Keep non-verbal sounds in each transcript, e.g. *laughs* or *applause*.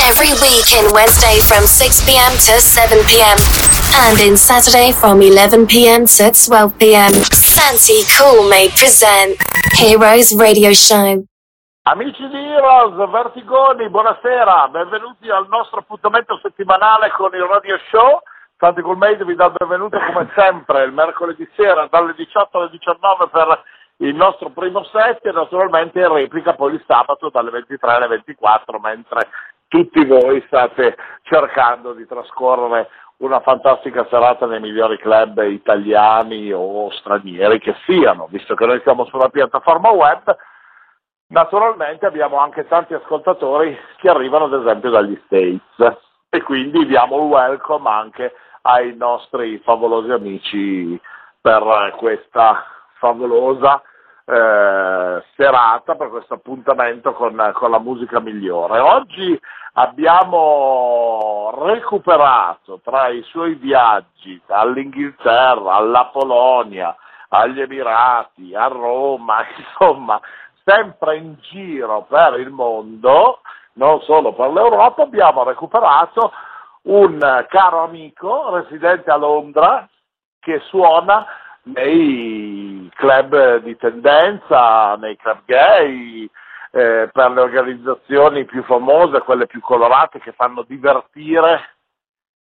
Every week in Wednesday from 6 p.m. to 7 p.m. And in Saturday from 11 p.m. to 12 p.m. Santi Cool may present Heroes Radio Show. Amici di Heroes, Vertigoni, buonasera, benvenuti al nostro appuntamento settimanale con il Radio Show. Santi Coolmade vi dà il benvenuto come sempre il mercoledì sera dalle 18 alle 19 per il nostro primo set e naturalmente in replica poi il sabato dalle 23 alle 24 mentre tutti voi state cercando di trascorrere una fantastica serata nei migliori club italiani o stranieri che siano, visto che noi siamo sulla piattaforma web. Naturalmente abbiamo anche tanti ascoltatori che arrivano ad esempio dagli States e quindi diamo il welcome anche ai nostri favolosi amici per questa favolosa eh, serata, per questo appuntamento con, con la musica migliore. Oggi abbiamo recuperato tra i suoi viaggi all'Inghilterra, alla Polonia, agli Emirati, a Roma, *laughs* insomma, sempre in giro per il mondo, non solo per l'Europa, abbiamo recuperato un caro amico residente a Londra che suona nei club di tendenza, nei club gay, eh, per le organizzazioni più famose, quelle più colorate che fanno divertire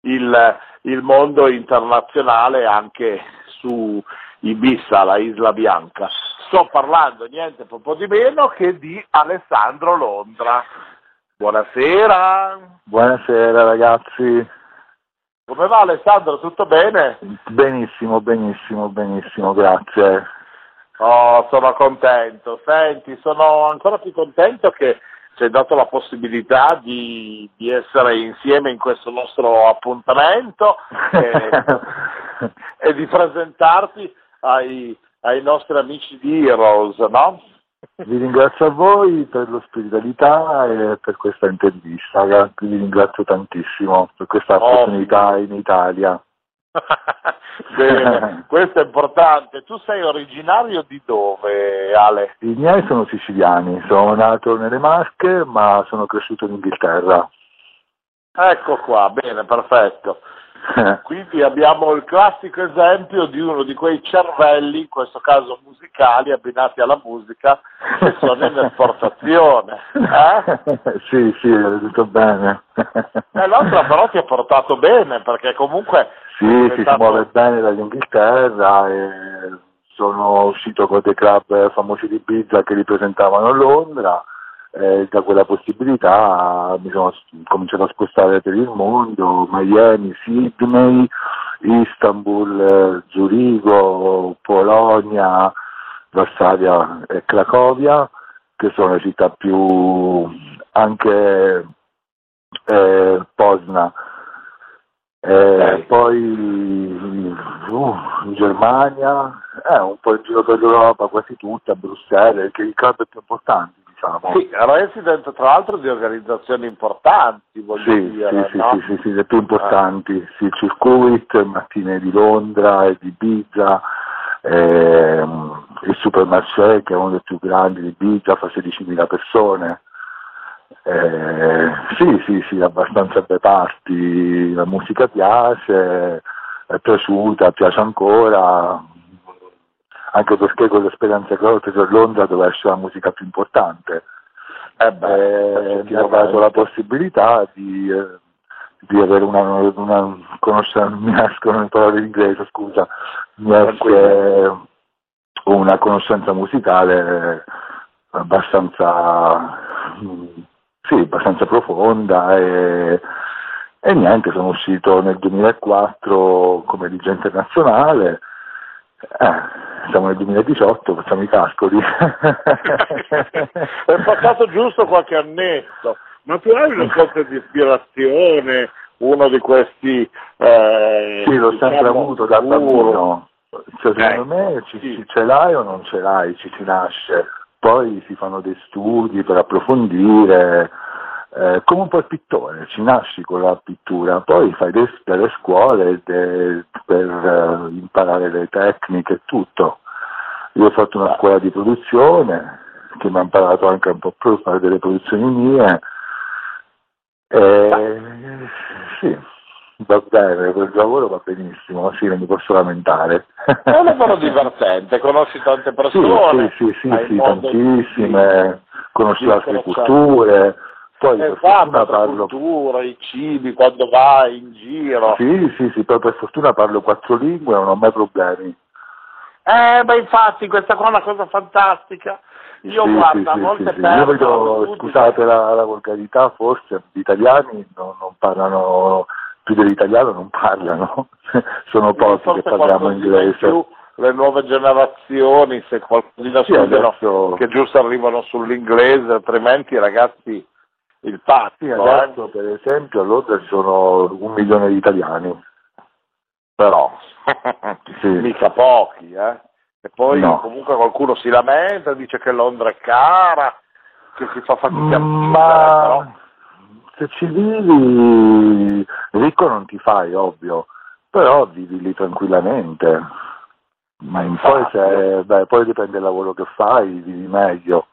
il, il mondo internazionale anche su Ibiza, la Isla Bianca. Sto parlando niente po' di meno che di Alessandro Londra. Buonasera. Buonasera ragazzi. Come va Alessandro? Tutto bene? Benissimo, benissimo, benissimo, grazie. Oh, sono contento. Senti, sono ancora più contento che ci hai dato la possibilità di, di essere insieme in questo nostro appuntamento e, *laughs* e di presentarti ai, ai, nostri amici di Heroes, no? Vi ringrazio a voi per l'ospitalità e per questa intervista, vi ringrazio tantissimo per questa opportunità in Italia. *laughs* Bene, questo è importante. Tu sei originario di dove, Ale? I miei sono siciliani, sono nato nelle Marche, ma sono cresciuto in Inghilterra. Ecco qua, bene, perfetto. *laughs* Quindi abbiamo il classico esempio di uno di quei cervelli, in questo caso musicali, abbinati alla musica, che sono in *laughs* esportazione. Eh? sì, sì, è tutto bene. E l'altra però ti ha portato bene, perché comunque... Sì, si muove bene dall'Inghilterra e sono uscito con dei club famosi di Ibiza che ripresentavano Londra eh, da quella possibilità mi sono cominciato a spostare per il mondo, Miami, Sydney, Istanbul, Zurigo, Polonia, Varsavia e Cracovia, che sono le città più anche eh, Posna. Eh, poi uh, in Germania, eh, un po' in giro per l'Europa, quasi tutta, Bruxelles, che è il club più importante diciamo. Sì, resident tra l'altro di organizzazioni importanti, voglio sì, dire. Sì, no? sì, sì, sì, le più importanti, eh. sì, Circuit, Mattine di Londra e di Ibiza, ehm, il Supermarché che è uno dei più grandi di Ibiza, fa 16.000 persone. Eh, sì, sì, sì, abbastanza bei parti, la musica piace, è piaciuta, piace ancora, anche perché con le speranze croce a Londra dove esce la musica più importante. Eh beh, eh, mi ha dato la possibilità di, eh, di avere una, una conoscenza, mi escono le parole in inglese, scusa, mi esce una conoscenza musicale abbastanza, sì, abbastanza profonda e, e niente, sono uscito nel 2004 come dirigente nazionale. Eh, siamo nel 2018, facciamo i calcoli. *laughs* *laughs* è passato giusto qualche annetto, ma tu hai una sorta di ispirazione, uno di questi... Eh, sì, l'ho sempre diciamo, avuto da bambino. Cioè, secondo eh, me ci, sì. ce l'hai o non ce l'hai, ci si nasce. Poi si fanno dei studi per approfondire, eh, come un po' il pittore, ci nasci con la pittura, poi fai delle, delle scuole de, per uh, imparare le tecniche e tutto. Io ho fatto una scuola di produzione che mi ha imparato anche un po' più a fare delle produzioni mie Eh, sì, va bene, quel lavoro va benissimo, sì, non mi posso lamentare. È un lavoro divertente, conosci tante persone. Sì, sì, sì, sì, sì tantissime, conosci altre culture. Poi esatto, per fortuna parlo... cultura, i cibi, quando vai in giro. Sì, sì, sì, poi per fortuna parlo quattro lingue non ho mai problemi. Eh, beh, infatti, questa qua è una cosa fantastica. Io sì, guarda, sì, molte sì, persone... Io vedo, scusate la, la, volgarità, forse gli italiani non, non parlano più dell'italiano, non parlano, *laughs* sono pochi che parliamo inglese. Le nuove generazioni, se qualcosina sì, adesso... che giusto arrivano sull'inglese, altrimenti ragazzi il pazzo. Sì, adesso eh? per esempio a Londra ci sono un milione di italiani. Però, *laughs* sì. mica pochi, eh? E poi no. comunque qualcuno si lamenta, dice che Londra è cara, che si fa fatica mm, Ma... però... Se ci vivi ricco non ti fai, ovvio, però vivi lì tranquillamente. Ma poi, se, beh, poi dipende dal lavoro che fai, vivi meglio.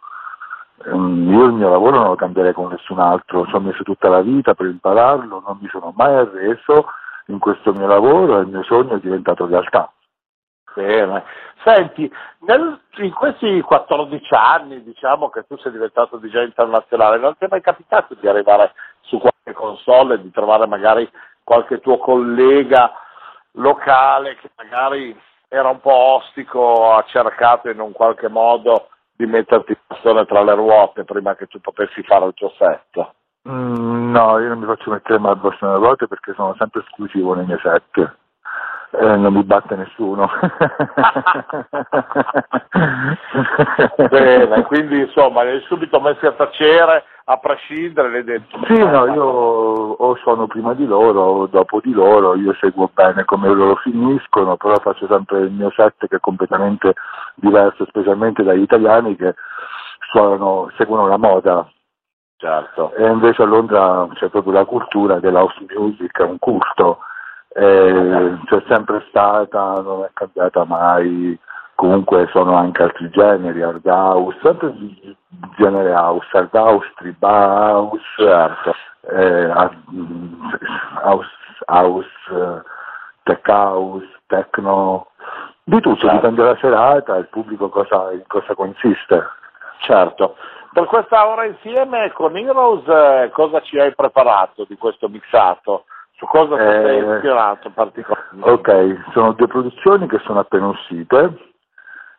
Ehm, io il mio lavoro non lo cambierei con nessun altro, ci ho messo tutta la vita per impararlo, non mi sono mai arreso in questo mio lavoro e il mio sogno è diventato realtà. Bene. Senti, nel, in questi 14 anni, diciamo che tu sei diventato DJ internazionale, non ti è mai capitato di arrivare su qualche console e di trovare magari qualche tuo collega locale che magari era un po' ostico, ha cercato in un qualche modo di metterti il bastone tra le ruote prima che tu potessi fare il tuo set? Mm, no, io non mi faccio mettere mai il bastone tra le ruote perché sono sempre esclusivo nei miei set eh, non mi batte nessuno. *laughs* Bene, quindi insomma li hai subito messi a tacere a prescindere, l'hai detto. Sì, no, io o sono prima di loro o dopo di loro, io seguo bene come loro finiscono, però faccio sempre il mio set che è completamente diverso, specialmente dagli italiani che suonano, seguono la moda. Certo. E invece a Londra c'è proprio la cultura dell'house music, è un culto eh, c'è sempre stata, non è cambiata mai, comunque sono anche altri generi, hard house, sempre genere house, hard house, tribal house, certo. eh, house, house, tech house, techno, di tutto, certo. dipende dalla serata, il pubblico cosa, in cosa consiste. Certo. Per questa ora insieme con Heroes eh, cosa ci hai preparato di questo mixato? Su cosa eh, sei ispirato particolarmente? Ok, sono due produzioni che sono appena uscite.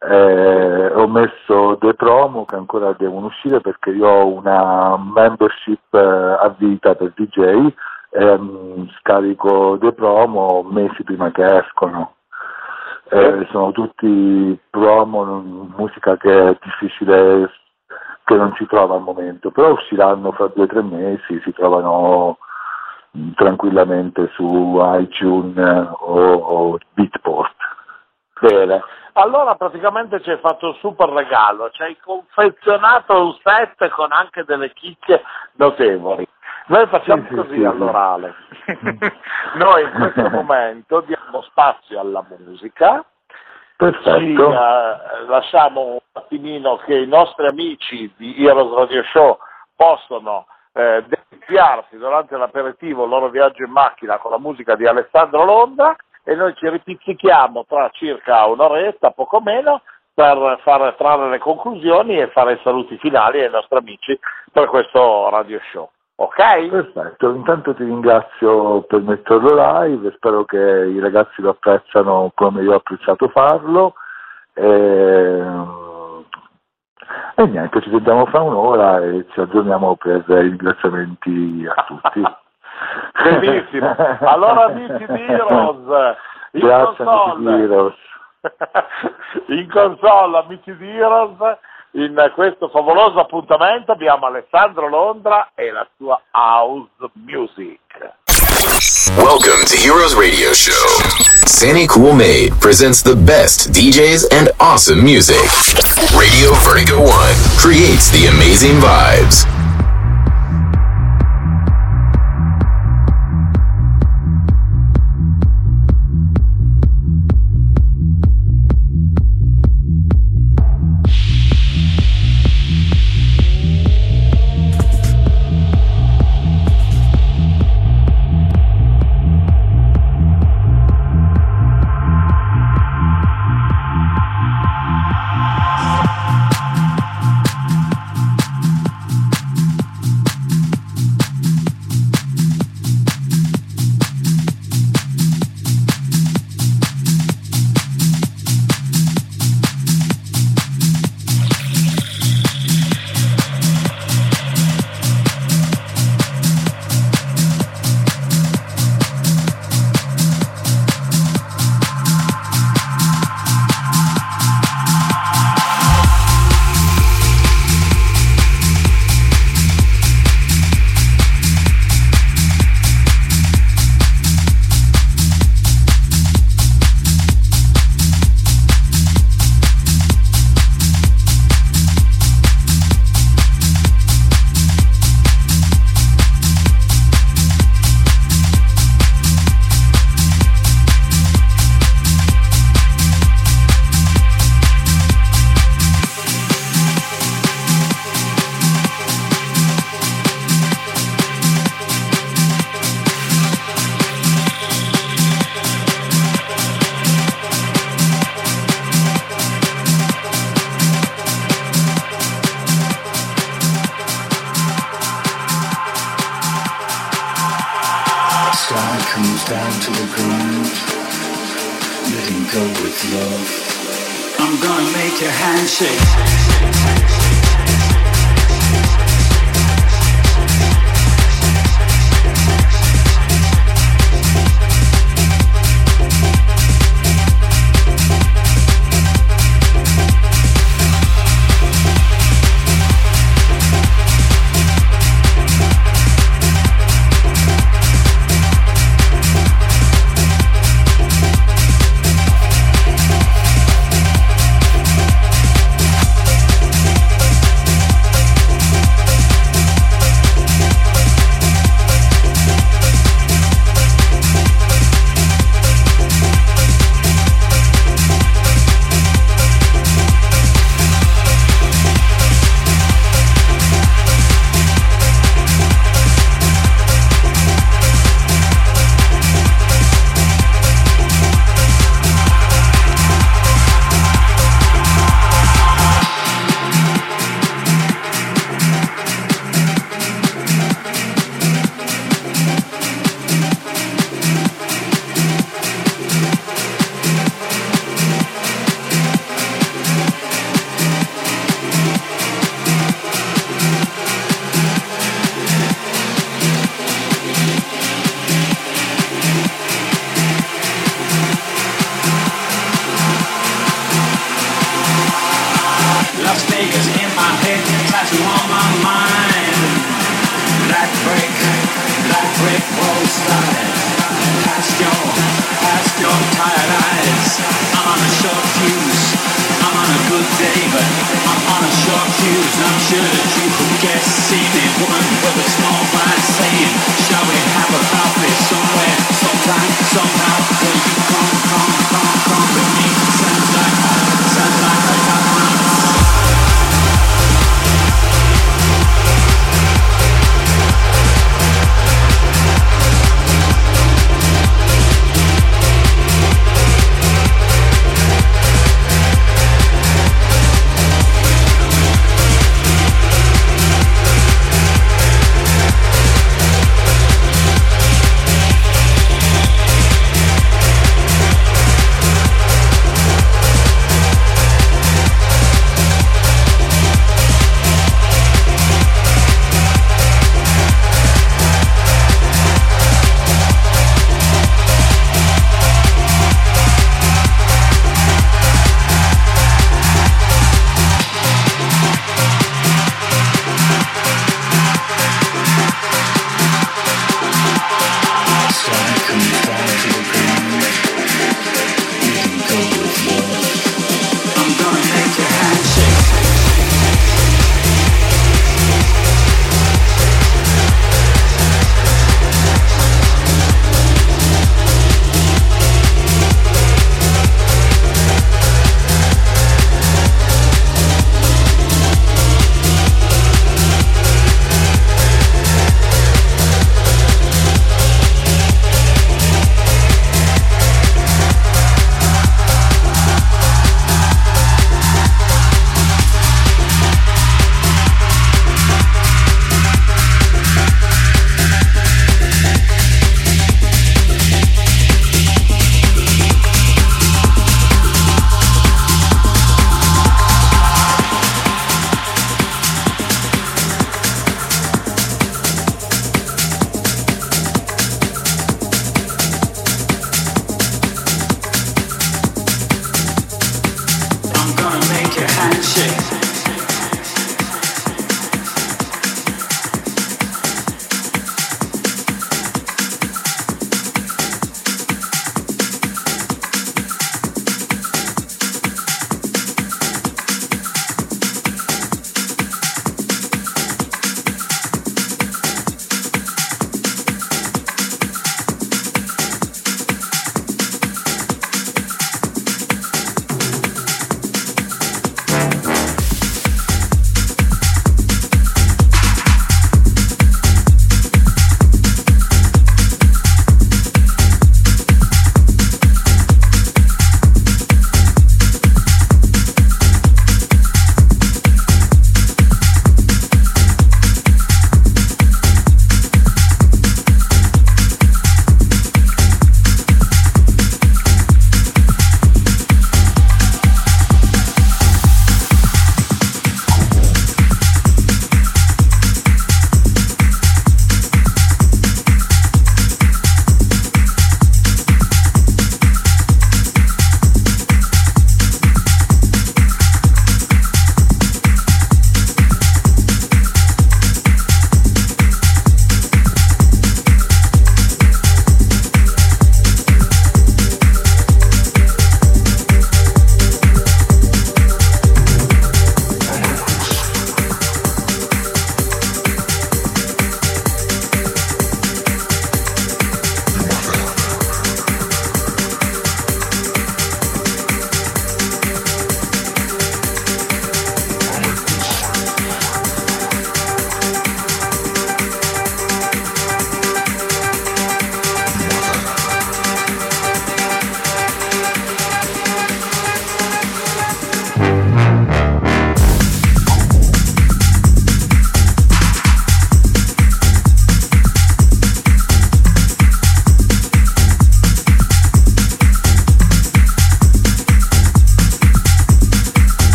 Eh, ho messo due promo che ancora devono uscire perché io ho una membership eh, a vita per DJ e um, scarico due promo mesi prima che escono. Eh, sono tutti promo, musica che è difficile, che non si trova al momento, però usciranno fra due o tre mesi, si trovano tranquillamente su iTunes o, o Beatport. Bene, allora praticamente ci hai fatto un super regalo, ci hai confezionato un set con anche delle chicche notevoli. Noi facciamo sì, così sì, all'orale. Sì. *laughs* Noi in questo *laughs* momento diamo spazio alla musica, Perfetto. Ci, uh, lasciamo un attimino che i nostri amici di Heroes Radio Show possono eh, deliziarsi durante l'aperitivo, il loro viaggio in macchina con la musica di Alessandro Londra e noi ci ripizzichiamo tra circa un'oretta, poco meno, per far trarre le conclusioni e fare i saluti finali ai nostri amici per questo radio show. Ok? Perfetto, intanto ti ringrazio per metterlo live, spero che i ragazzi lo apprezzano come io ho apprezzato farlo. E e niente, ci sentiamo fra un'ora e ci aggiorniamo per i ringraziamenti a tutti. *laughs* Benissimo, allora amici di Heroes, in Grazie console, amici di Heroes. *laughs* in console amici di Heroes, in questo favoloso appuntamento abbiamo Alessandro Londra e la sua house music. Welcome to Heroes Radio Show. Sandy Cool Made presents the best DJs and awesome music. Radio Vertigo 1 creates the amazing vibes. I'm gonna make your hand on my mind. Black black road. Past your, past your tired eyes. I'm on a short fuse. I'm on a good day, but I'm on a short fuse. I'm sure that you could guess, see me, woman with a small.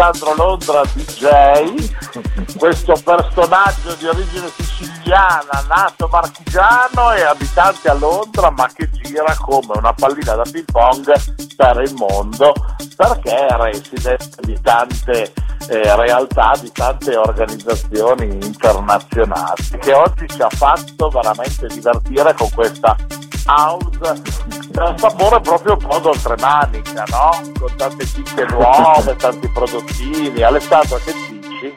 Alessandro Londra DJ, questo personaggio di origine siciliana, nato marchigiano e abitante a Londra, ma che gira come una pallina da ping pong per il mondo, perché è resident di tante eh, realtà, di tante organizzazioni internazionali, che oggi ci ha fatto veramente divertire con questa house dal sapore proprio un po' d'oltremanica, no? Con tante chicche nuove, tanti prodottini. Alessandro, che dici?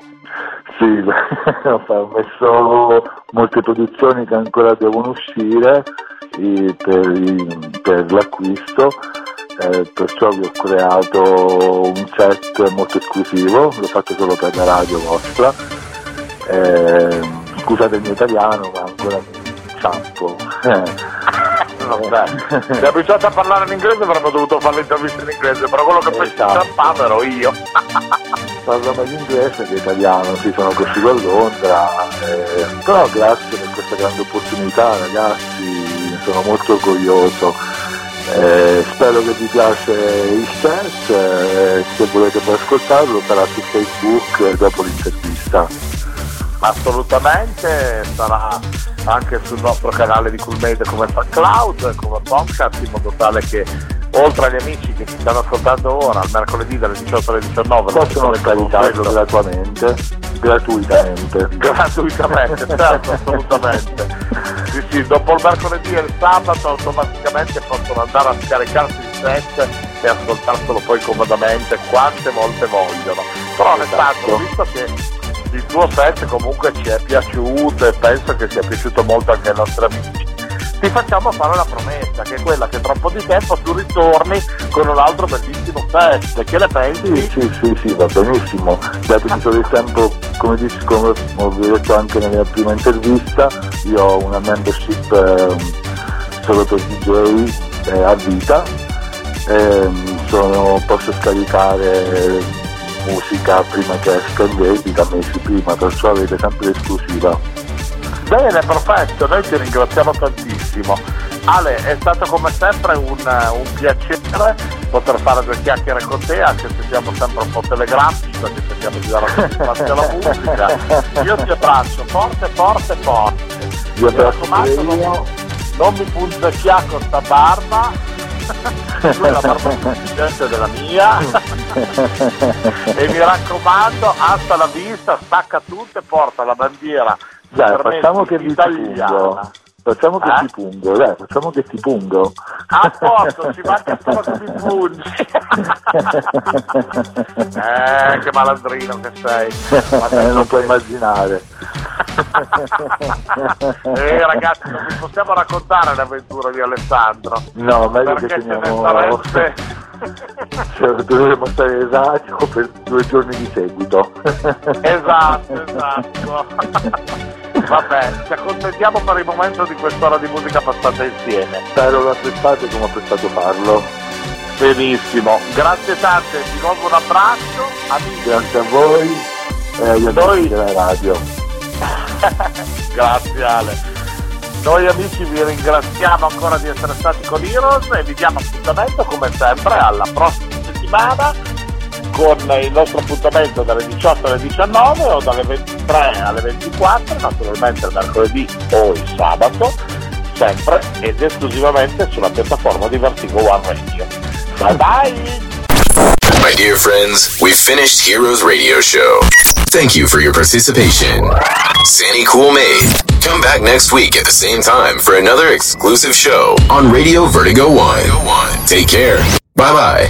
Sì, *laughs* ho messo molte produzioni che ancora devono uscire per, per l'acquisto, eh, perciò vi ho creato un set molto esclusivo, l'ho fatto solo per la radio vostra. Eh, scusate il mio italiano, ma ancora mi inciampo. *laughs* Sei abituato a parlare in inglese avremmo dovuto fare l'intervista in inglese, però quello che poi esatto. si inciampava ero io. Parlo meglio inglese che italiano, sì, sono cresciuto a Londra, eh, però grazie per questa grande opportunità ragazzi, sono molto orgoglioso. Eh, spero che vi piace il set, eh, se volete poi ascoltarlo sarà su Facebook dopo l'intervista. Assolutamente, sarà anche sul nostro canale di Coolmade come Cloud, come podcast, in modo tale che oltre agli amici che ci stanno ascoltando ora, al mercoledì dalle 18 alle 19, possono scaricarlo gratuitamente, gratuitamente. *laughs* gratuitamente, certo, assolutamente. Sì, sì, dopo il mercoledì e il sabato automaticamente possono andare a scaricarsi il set e ascoltarselo poi comodamente quante volte vogliono. Però esatto. visto che il tuo set comunque ci è piaciuto e penso che sia piaciuto molto anche ai nostri amici. Ti facciamo fare la promessa che è quella che tra un po' di tempo tu ritorni con un altro bellissimo set. Che ne pensi? Sì, sì, sì, sì va benissimo. Dato che sono il tempo, come, dici, come ho detto anche nella mia prima intervista, io ho una membership eh, solo per DJ eh, a vita. Eh, sono, posso scaricare musica prima che esca in vendita mesi prima, perciò avete sempre l'esclusiva. Bene, perfetto, noi ti ringraziamo tantissimo. Ale, è stato come sempre un, un piacere poter fare due chiacchiere con te, anche se siamo sempre un po' telegrafici, perché cerchiamo di dare spazio alla musica. Io ti abbraccio forte, forte, forte. Vi raccomando, non, non mi punzecchia con sta barba tu la barba più della mia. *laughs* E mi raccomando alza la vista stacca tutto e porta la bandiera. Dai facciamo che vi pungo facciamo che eh? ti pungo dai facciamo che ti pungo. A posto ci manca solo che mi pungi. Eh che malandrino che sei. *laughs* Non puoi immaginare. *laughs* Eh ragazzi non vi possiamo raccontare l'avventura di Alessandro. No meglio che teniamo *laughs* cioè, dovremmo stare esatto per due giorni di seguito. Esatto esatto vabbè ci accontentiamo per il momento di quest'ora di musica passata insieme. Spero lo apprezzate come ho apprezzato farlo. Benissimo. Grazie tante di nuovo un abbraccio. Amici. Grazie a voi e agli amici della radio. *laughs* Grazie Ale. Noi amici vi ringraziamo ancora di essere stati con Heroes e vi diamo appuntamento come sempre alla prossima settimana con il nostro appuntamento dalle 18 alle 19 o dalle 23 alle 24, naturalmente mercoledì o il sabato, sempre ed esclusivamente sulla piattaforma di Vertigo One Radio. Bye bye! My dear friends, we've finished Heroes Radio Show. Thank you for your participation. Sandy Cool Made. Come back next week at the same time for another exclusive show on Radio Vertigo One. Take care. Bye bye.